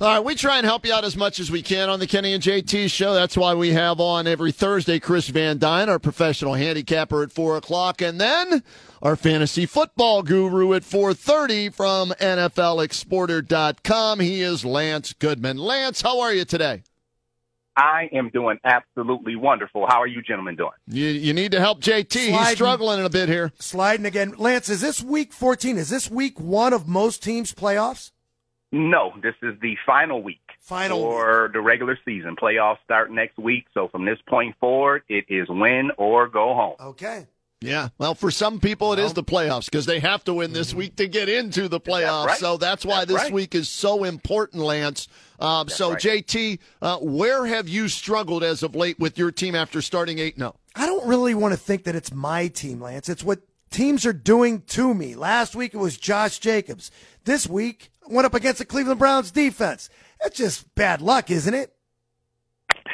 All right, we try and help you out as much as we can on the Kenny and JT show. That's why we have on every Thursday Chris Van Dyne, our professional handicapper at four o'clock, and then our fantasy football guru at four thirty from NFLExporter.com. He is Lance Goodman. Lance, how are you today? I am doing absolutely wonderful. How are you gentlemen doing? You, you need to help JT. Sliding, He's struggling a bit here. Sliding again. Lance, is this week 14? Is this week one of most teams' playoffs? No, this is the final week final for week. the regular season. Playoffs start next week, so from this point forward, it is win or go home. Okay. Yeah, well, for some people, it well, is the playoffs because they have to win this week to get into the playoffs. That's right. So that's why that's this right. week is so important, Lance. Um, so, right. JT, uh, where have you struggled as of late with your team after starting 8 0? I don't really want to think that it's my team, Lance. It's what teams are doing to me. Last week it was Josh Jacobs. This week went up against the Cleveland Browns defense. That's just bad luck, isn't it?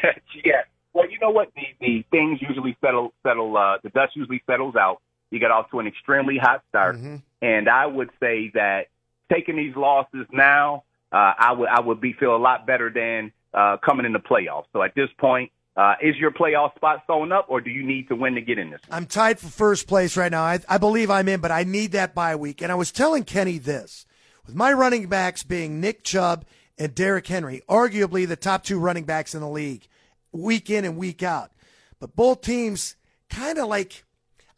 yeah. Well, you know what? The the things usually settle settle. Uh, the dust usually settles out. You get off to an extremely hot start, mm-hmm. and I would say that taking these losses now, uh, I would I would be feel a lot better than uh, coming in the playoffs. So at this point, uh, is your playoff spot sewn up, or do you need to win to get in this? I'm tied for first place right now. I, I believe I'm in, but I need that bye week. And I was telling Kenny this with my running backs being Nick Chubb and Derrick Henry, arguably the top two running backs in the league, week in and week out. But both teams kind of like,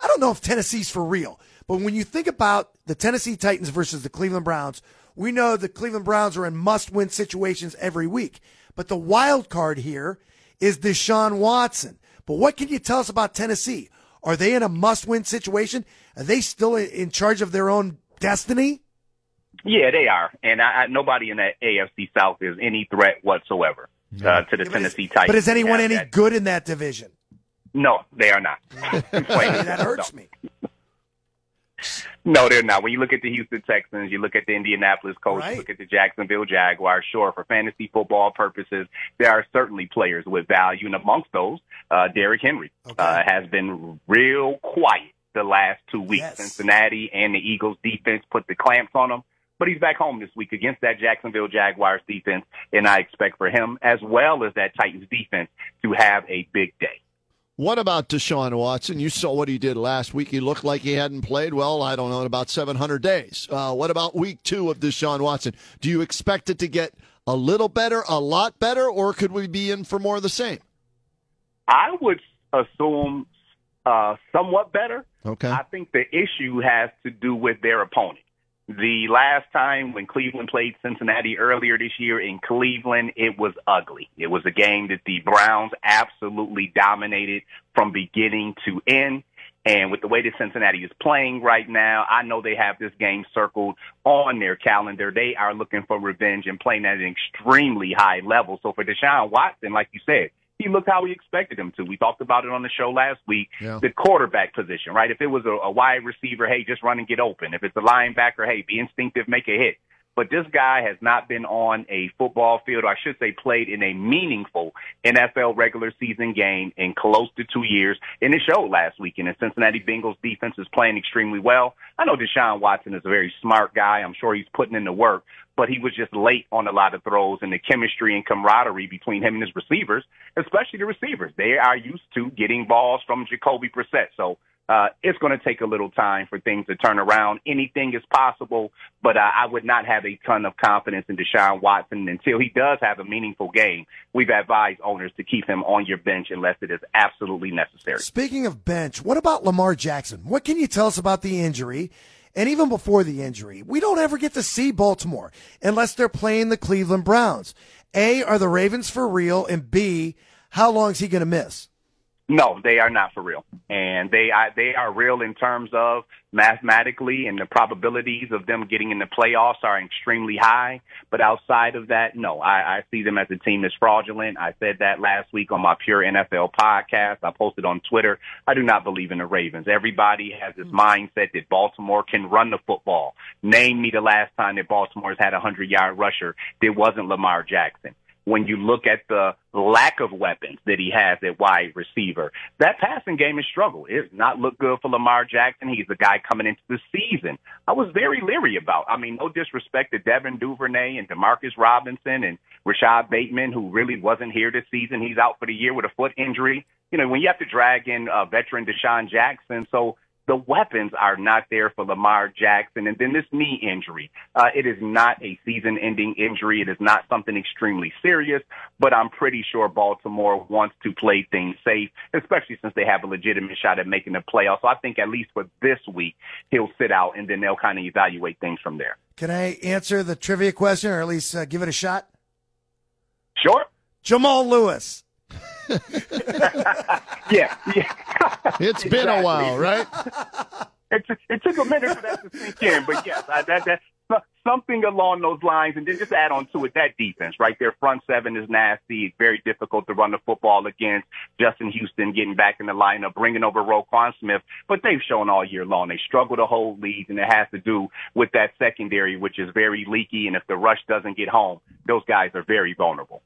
I don't know if Tennessee's for real, but when you think about the Tennessee Titans versus the Cleveland Browns, we know the Cleveland Browns are in must win situations every week. But the wild card here is Deshaun Watson. But what can you tell us about Tennessee? Are they in a must win situation? Are they still in charge of their own destiny? Yeah, they are, and I, I, nobody in that AFC South is any threat whatsoever uh, to the yeah, Tennessee is, Titans. But is anyone any that. good in that division? No, they are not. that hurts no. me. No, they're not. When you look at the Houston Texans, you look at the Indianapolis Colts, right. you look at the Jacksonville Jaguars. Sure, for fantasy football purposes, there are certainly players with value, and amongst those, uh, Derrick Henry okay. uh, has been real quiet the last two weeks. Yes. Cincinnati and the Eagles defense put the clamps on him but he's back home this week against that Jacksonville Jaguars defense, and I expect for him as well as that Titans defense to have a big day. What about Deshaun Watson? You saw what he did last week. He looked like he hadn't played well. I don't know in about 700 days. Uh, what about week two of Deshaun Watson? Do you expect it to get a little better, a lot better, or could we be in for more of the same? I would assume uh, somewhat better. Okay. I think the issue has to do with their opponent. The last time when Cleveland played Cincinnati earlier this year in Cleveland, it was ugly. It was a game that the Browns absolutely dominated from beginning to end. And with the way that Cincinnati is playing right now, I know they have this game circled on their calendar. They are looking for revenge and playing at an extremely high level. So for Deshaun Watson, like you said, he looked how we expected him to. We talked about it on the show last week. Yeah. The quarterback position, right? If it was a, a wide receiver, hey, just run and get open. If it's a linebacker, hey, be instinctive, make a hit. But this guy has not been on a football field, or I should say played in a meaningful NFL regular season game in close to two years. And it showed last week. And Cincinnati Bengals defense is playing extremely well. I know Deshaun Watson is a very smart guy. I'm sure he's putting in the work, but he was just late on a lot of throws and the chemistry and camaraderie between him and his receivers, especially the receivers. They are used to getting balls from Jacoby Brissett. So uh, it's going to take a little time for things to turn around. Anything is possible, but uh, I would not have a ton of confidence in Deshaun Watson until he does have a meaningful game. We've advised owners to keep him on your bench unless it is absolutely necessary. Speaking of bench, what about Lamar Jackson? What can you tell us about the injury? And even before the injury, we don't ever get to see Baltimore unless they're playing the Cleveland Browns. A, are the Ravens for real? And B, how long is he going to miss? No, they are not for real, and they are, they are real in terms of mathematically, and the probabilities of them getting in the playoffs are extremely high. But outside of that, no, I, I see them as a team that's fraudulent. I said that last week on my Pure NFL podcast. I posted on Twitter. I do not believe in the Ravens. Everybody has this mm-hmm. mindset that Baltimore can run the football. Name me the last time that Baltimore has had a hundred yard rusher that wasn't Lamar Jackson when you look at the lack of weapons that he has at wide receiver. That passing game has struggled. It's not looked good for Lamar Jackson. He's the guy coming into the season. I was very leery about. I mean, no disrespect to Devin Duvernay and Demarcus Robinson and Rashad Bateman, who really wasn't here this season. He's out for the year with a foot injury. You know, when you have to drag in a veteran DeSean Jackson, so the weapons are not there for Lamar Jackson. And then this knee injury, uh, it is not a season ending injury. It is not something extremely serious, but I'm pretty sure Baltimore wants to play things safe, especially since they have a legitimate shot at making the playoffs. So I think at least for this week, he'll sit out and then they'll kind of evaluate things from there. Can I answer the trivia question or at least uh, give it a shot? Sure. Jamal Lewis. yeah, yeah. It's been a while, right? It, it took a minute for that to sink in, but yes, I, that, that something along those lines, and then just add on to it that defense, right? Their front seven is nasty. It's very difficult to run the football against. Justin Houston getting back in the lineup, bringing over Roquan Smith, but they've shown all year long they struggle to hold leads, and it has to do with that secondary, which is very leaky. And if the rush doesn't get home, those guys are very vulnerable.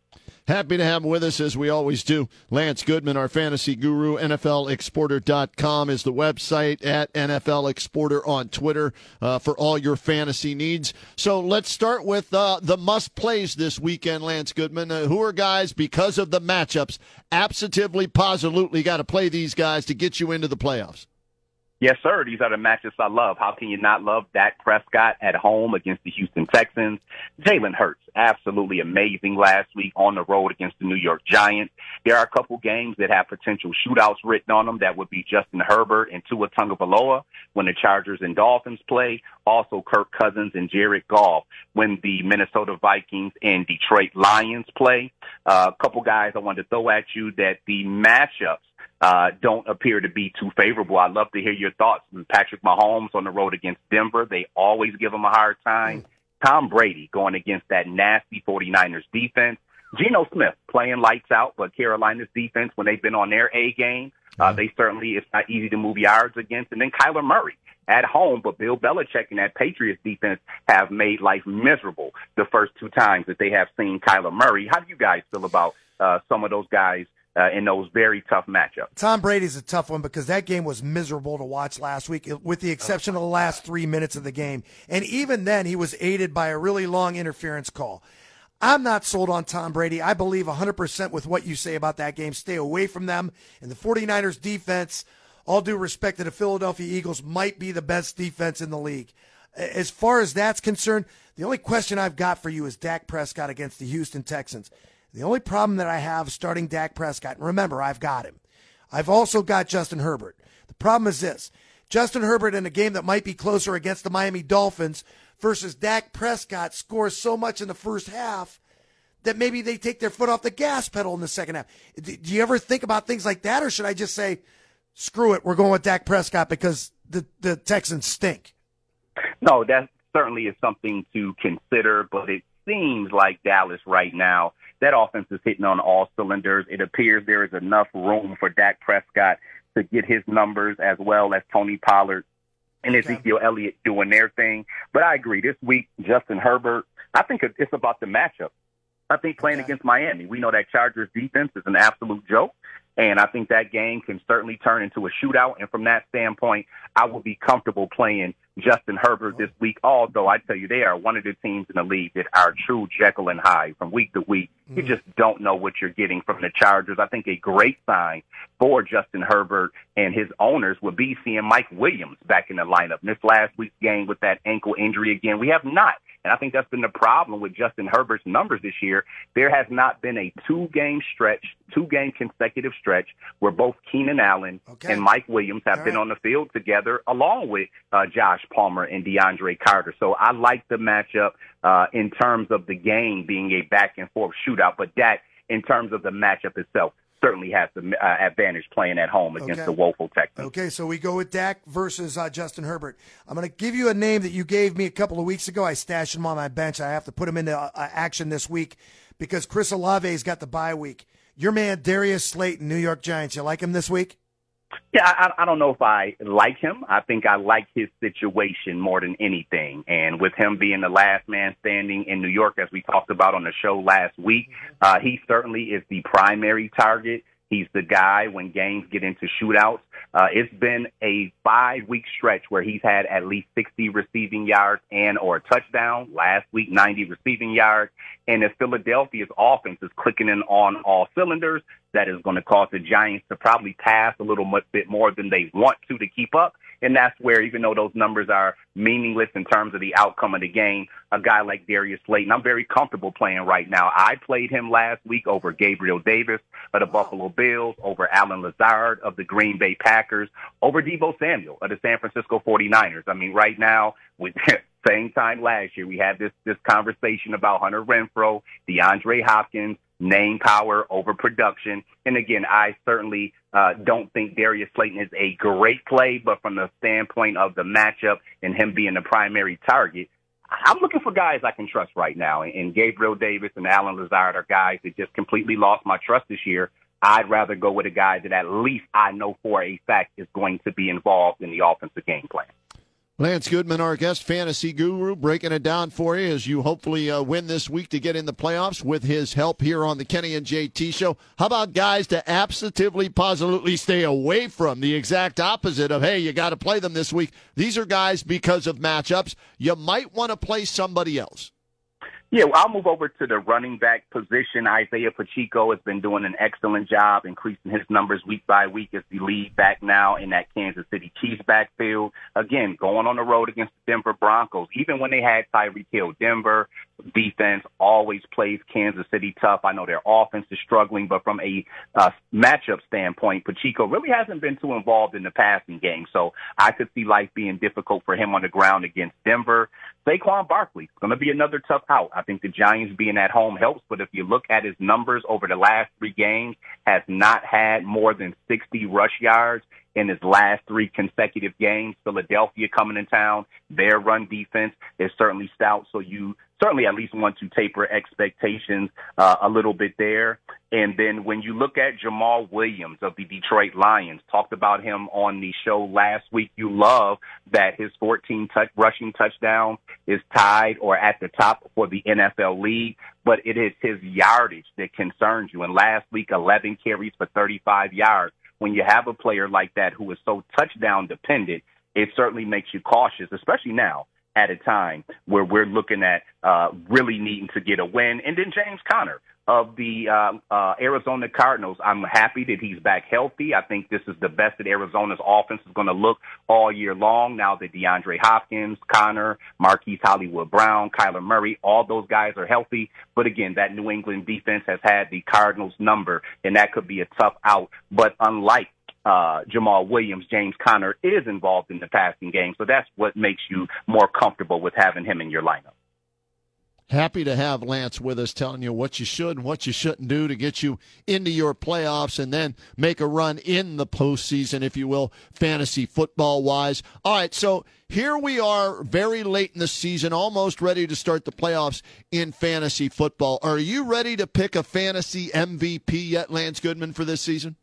Happy to have him with us as we always do. Lance Goodman, our fantasy guru. NFLexporter.com is the website at NFL Exporter on Twitter uh, for all your fantasy needs. So let's start with uh, the must plays this weekend, Lance Goodman. Uh, who are guys, because of the matchups, absolutely, positively got to play these guys to get you into the playoffs? Yes, sir. These are the matches I love. How can you not love Dak Prescott at home against the Houston Texans? Jalen Hurts, absolutely amazing last week on the road against the New York Giants. There are a couple games that have potential shootouts written on them. That would be Justin Herbert and Tua Tagovailoa when the Chargers and Dolphins play. Also Kirk Cousins and Jared Goff when the Minnesota Vikings and Detroit Lions play. Uh, a couple guys I wanted to throw at you that the matchups uh, don't appear to be too favorable. I'd love to hear your thoughts. Patrick Mahomes on the road against Denver, they always give him a hard time. Tom Brady going against that nasty 49ers defense. Geno Smith playing lights out, but Carolina's defense, when they've been on their A game, uh, they certainly, it's not easy to move yards against. And then Kyler Murray at home, but Bill Belichick and that Patriots defense have made life miserable the first two times that they have seen Kyler Murray. How do you guys feel about uh, some of those guys uh, in those very tough matchups. Tom Brady's a tough one because that game was miserable to watch last week, with the exception of the last three minutes of the game. And even then, he was aided by a really long interference call. I'm not sold on Tom Brady. I believe 100% with what you say about that game. Stay away from them. And the 49ers defense, all due respect to the Philadelphia Eagles, might be the best defense in the league. As far as that's concerned, the only question I've got for you is Dak Prescott against the Houston Texans. The only problem that I have starting Dak Prescott, remember, I've got him. I've also got Justin Herbert. The problem is this Justin Herbert in a game that might be closer against the Miami Dolphins versus Dak Prescott scores so much in the first half that maybe they take their foot off the gas pedal in the second half. Do you ever think about things like that, or should I just say, screw it, we're going with Dak Prescott because the, the Texans stink? No, that certainly is something to consider, but it seems like Dallas right now that offense is hitting on all cylinders. It appears there is enough room for Dak Prescott to get his numbers as well as Tony Pollard and okay. Ezekiel Elliott doing their thing. But I agree. This week, Justin Herbert, I think it's about the matchup. I think playing okay. against Miami, we know that Chargers defense is an absolute joke. And I think that game can certainly turn into a shootout. And from that standpoint, I will be comfortable playing Justin Herbert this week. Although I tell you, they are one of the teams in the league that are true Jekyll and Hyde from week to week. Mm-hmm. You just don't know what you're getting from the Chargers. I think a great sign for Justin Herbert and his owners would be seeing Mike Williams back in the lineup. This last week's game with that ankle injury again, we have not and I think that's been the problem with Justin Herbert's numbers this year. There has not been a two game stretch, two game consecutive stretch where both Keenan Allen okay. and Mike Williams have All been right. on the field together along with uh, Josh Palmer and DeAndre Carter. So I like the matchup uh, in terms of the game being a back and forth shootout, but that in terms of the matchup itself. Certainly has the uh, advantage playing at home against Okay. the woeful Texans. Okay, so we go with Dak versus uh, Justin Herbert. I'm going to give you a name that you gave me a couple of weeks ago. I stashed him on my bench. I have to put him into uh, action this week because Chris Olave's got the bye week. Your man Darius Slayton, New York Giants. You like him this week? Yeah, I, I don't know if I like him. I think I like his situation more than anything. And with him being the last man standing in New York, as we talked about on the show last week, uh, he certainly is the primary target. He's the guy when games get into shootouts. Uh, it's been a five week stretch where he's had at least 60 receiving yards and or a touchdown. Last week, 90 receiving yards. And if Philadelphia's offense is clicking in on all cylinders, that is going to cause the Giants to probably pass a little bit more than they want to to keep up. And that's where, even though those numbers are meaningless in terms of the outcome of the game, a guy like Darius Slayton, I'm very comfortable playing right now. I played him last week over Gabriel Davis of the Buffalo Bills, over Allen Lazard of the Green Bay Packers, over Deebo Samuel of the San Francisco 49ers. I mean, right now, with same time last year, we had this, this conversation about Hunter Renfrow, DeAndre Hopkins, name power over production. And again, I certainly uh, don't think Darius Slayton is a great play, but from the standpoint of the matchup and him being the primary target, I'm looking for guys I can trust right now. And Gabriel Davis and Allen Lazard are guys that just completely lost my trust this year. I'd rather go with a guy that at least I know for a fact is going to be involved in the offensive game plan. Lance Goodman, our guest fantasy guru, breaking it down for you as you hopefully uh, win this week to get in the playoffs with his help here on the Kenny and JT show. How about guys to absolutely, positively stay away from the exact opposite of, hey, you got to play them this week? These are guys because of matchups. You might want to play somebody else. Yeah, well, I'll move over to the running back position. Isaiah Pacheco has been doing an excellent job increasing his numbers week by week as the lead back now in that Kansas City Chiefs backfield. Again, going on the road against the Denver Broncos. Even when they had Tyreek Hill, Denver defense always plays Kansas City tough. I know their offense is struggling, but from a uh, matchup standpoint, Pacheco really hasn't been too involved in the passing game. So I could see life being difficult for him on the ground against Denver. Saquon Barkley is going to be another tough out. I think the Giants being at home helps, but if you look at his numbers over the last three games, has not had more than 60 rush yards in his last three consecutive games. Philadelphia coming in town, their run defense is certainly stout. So you certainly at least want to taper expectations uh, a little bit there. And then when you look at Jamaal Williams of the Detroit Lions, talked about him on the show last week. You love that his 14 touch, rushing touchdowns is tied or at the top for the NFL league, but it is his yardage that concerns you. And last week, 11 carries for 35 yards. When you have a player like that who is so touchdown dependent, it certainly makes you cautious, especially now at a time where we're looking at uh, really needing to get a win. And then James Conner of the uh, uh, Arizona Cardinals, I'm happy that he's back healthy. I think this is the best that Arizona's offense is going to look all year long. Now that DeAndre Hopkins, Conner, Marquise Hollywood Brown, Kyler Murray, all those guys are healthy. But again, that New England defense has had the Cardinals number, and that could be a tough out. But unlike uh, Jamaal Williams, James Conner is involved in the passing game. So that's what makes you more comfortable with having him in your lineup. Happy to have Lance with us telling you what you should and what you shouldn't do to get you into your playoffs and then make a run in the postseason, if you will, fantasy football wise. All right, so here we are very late in the season, almost ready to start the playoffs in fantasy football. Are you ready to pick a fantasy MVP yet, Lance Goodman, for this season?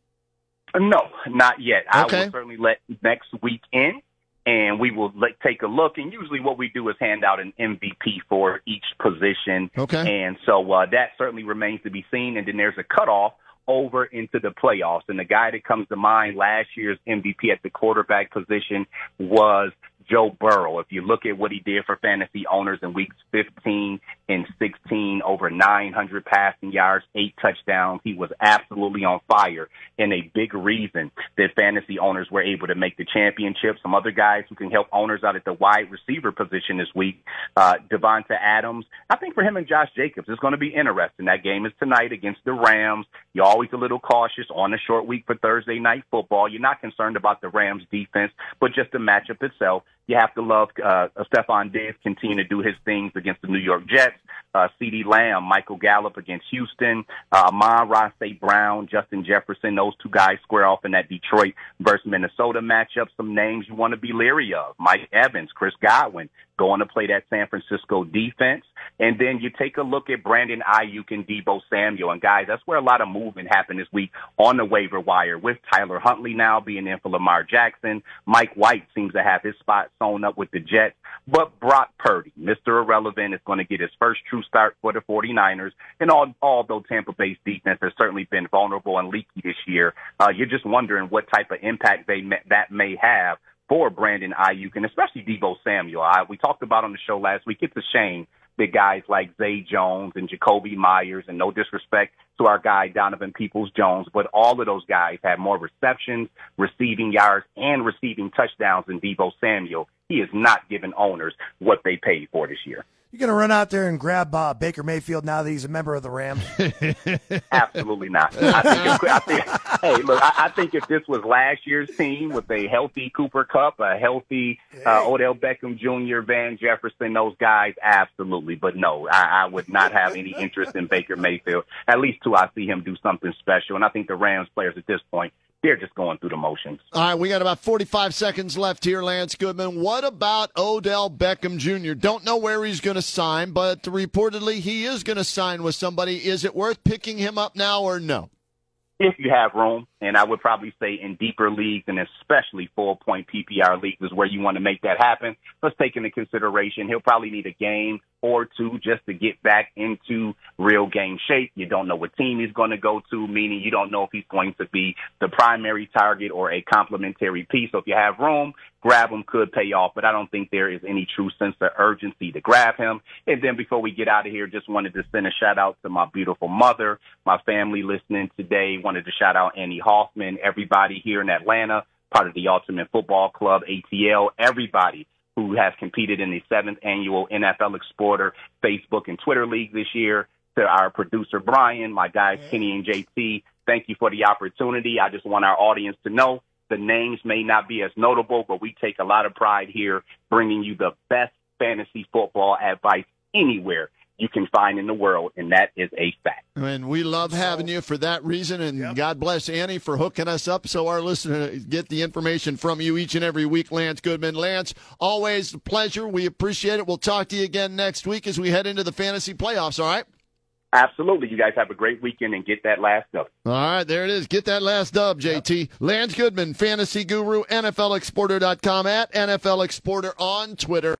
No, not yet. I will certainly let next week in, and we will let, take a look. And usually, what we do is hand out an MVP for each position. Okay. And so uh, that certainly remains to be seen. And then there's a cutoff over into the playoffs. And the guy that comes to mind last year's MVP at the quarterback position was Joe Burrow. If you look at what he did for fantasy owners in weeks 15 and 16, over 900 passing yards, eight touchdowns, he was absolutely on fire and a big reason that fantasy owners were able to make the championship. Some other guys who can help owners out at the wide receiver position this week, uh, Davante Adams. I think for him and Josh Jacobs, it's going to be interesting. That game is tonight against the Rams. You're always a little cautious on a short week for Thursday night football. You're not concerned about the Rams defense, but just the matchup itself. You have to love uh, Stefon Diggs continue to do his things against the New York Jets. uh, CeeDee Lamb, Michael Gallup against Houston, uh, Amon-Ra St. Brown, Justin Jefferson. Those two guys square off in that Detroit versus Minnesota matchup. Some names you want to be leery of. Mike Evans, Chris Godwin, going to play that San Francisco defense. And then you take a look at Brandon Aiyuk and Deebo Samuel. And guys, that's where a lot of movement happened this week on the waiver wire with Tyler Huntley now being in for Lamar Jackson. Mike White seems to have his spot sewn up with the Jets. But Brock Purdy, Mr. Irrelevant, is going to get his first true start for the 49ers. And all, although Tampa Bay's defense has certainly been vulnerable and leaky this year, uh, you're just wondering what type of impact they that may have for Brandon Aiyuk and especially Deebo Samuel. I, we talked about on the show last week. It's a shame that guys like Zay Jones and Jakobi Meyers, and no disrespect to our guy Donovan Peoples Jones, but all of those guys have more receptions, receiving yards, and receiving touchdowns than Deebo Samuel. He is not giving owners what they paid for this year. You going to run out there and grab uh, Baker Mayfield now that he's a member of the Rams? Absolutely not. I think, if, I think hey, look, I, I think if this was last year's team with a healthy Cooper Kupp, a healthy uh, Odell Beckham Jr., Van Jefferson, those guys, absolutely. But no, I, I would not have any interest in Baker Mayfield, at least till I see him do something special. And I think the Rams players at this point they're just going through the motions. All right, we got about 45 seconds left here, Lance Goodman. What about Odell Beckham Jr.? Don't know where he's going to sign, but reportedly he is going to sign with somebody. Is it worth picking him up now or no? If you have room, and I would probably say in deeper leagues and especially four point PPR leagues is where you want to make that happen. Let's take into consideration he'll probably need a game or two just to get back into real game shape. You don't know what team he's going to go to, meaning you don't know if he's going to be the primary target or a complementary piece. So if you have room, grab him could pay off, but I don't think there is any true sense of urgency to grab him. And then before we get out of here, just wanted to send a shout out to my beautiful mother, my family listening today. Wanted to shout out Annie Hoffman, everybody here in Atlanta, part of the Ultimate Football Club, ATL, everybody who has competed in the seventh annual NFL Exporter Facebook and Twitter League this year, to our producer Brian, my guys Kenny and JT. Thank you for the opportunity. I just want our audience to know the names may not be as notable, but we take a lot of pride here bringing you the best fantasy football advice anywhere you can find in the world, and that is a fact. And we love having you for that reason, and yep. God bless Annie for hooking us up so our listeners get the information from you each and every week, Lance Goodman. Lance, always a pleasure. We appreciate it. We'll talk to you again next week as we head into the fantasy playoffs, all right? Absolutely. You guys have a great weekend and get that last dub. All right, there it is. Get that last dub, JT. Yep. Lance Goodman, fantasy guru, NFLexporter.com at NFLexporter on Twitter.